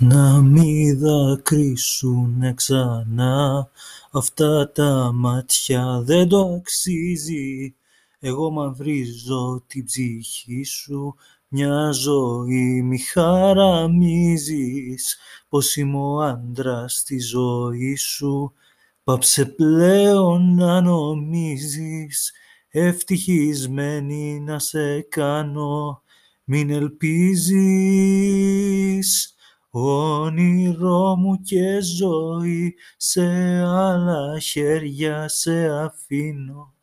Να μη δακρύσουνε ξανά. Αυτά τα μάτια δεν το αξίζει. Εγώ μαυρίζω την ψυχή σου. Μια ζωή μη χαραμίζεις. Πως είμαι ο άντρας της ζωής σου. Πάψε πλέον να νομίζεις. Ευτυχισμένη να σε κάνω. Μην ελπίζεις όνειρό μου και ζωή σε άλλα χέρια σε αφήνω.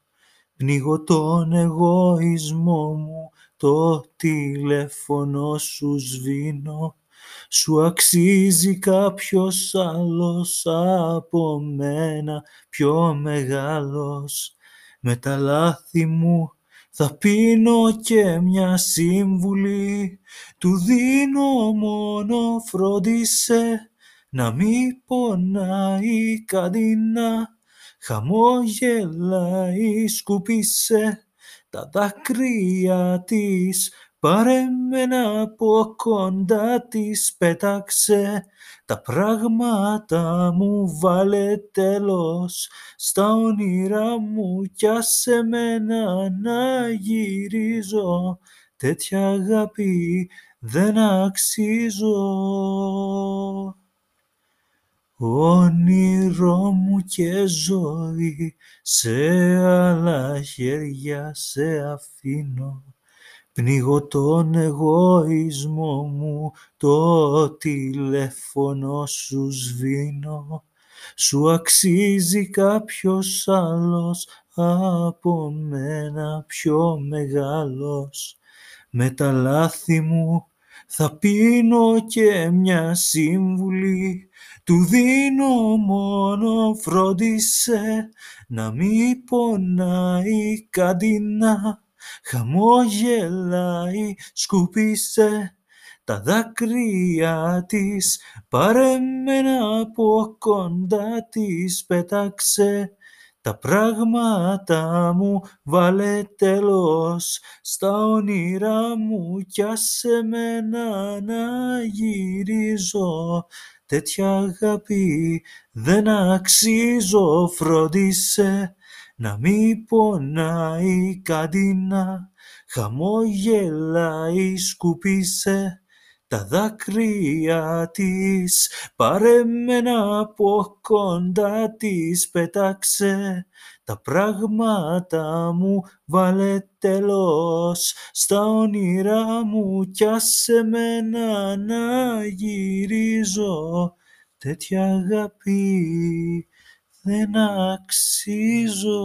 Πνίγω τον εγωισμό μου το τηλέφωνο σου σβήνω. Σου αξίζει κάποιος άλλος από μένα πιο μεγάλος. Με τα λάθη μου θα πίνω και μια σύμβουλη του δίνω μόνο φρόντισε. Να μη πονάει κάτι να χαμόγελάει σκουπίσε. Τα δάκρυα της Πάρε μένα από κοντά της πέταξε. Τα πράγματα μου βάλε τέλος. Στα όνειρά μου κι άσε μένα να γυρίζω. Τέτοια αγάπη δεν αξίζω. Όνειρό μου και ζωή σε άλλα χέρια σε αφήνω Πνίγω τον εγωισμό μου, το τηλέφωνο σου σβήνω. Σου αξίζει κάποιος άλλος από μένα πιο μεγάλος. Με τα λάθη μου θα πίνω και μια σύμβουλη του δίνω μόνο φρόντισε να μη πονάει κάτι να χαμόγελάει σκουπίσε τα δάκρυα της. Πάρε μένα από κοντά της πέταξε τα πράγματα μου βάλε τέλος στα όνειρά μου κι άσε μένα να γυρίζω. Τέτοια αγάπη δεν αξίζω φρόντισε να μη πονάει κάτι να χαμόγελάει σκουπίσε τα δάκρυα της. Πάρε μένα από κοντά της πέταξε τα πράγματα μου βάλε τέλος στα όνειρά μου κι άσε μένα να γυρίζω. Τέτοια αγάπη δεν αξίζω.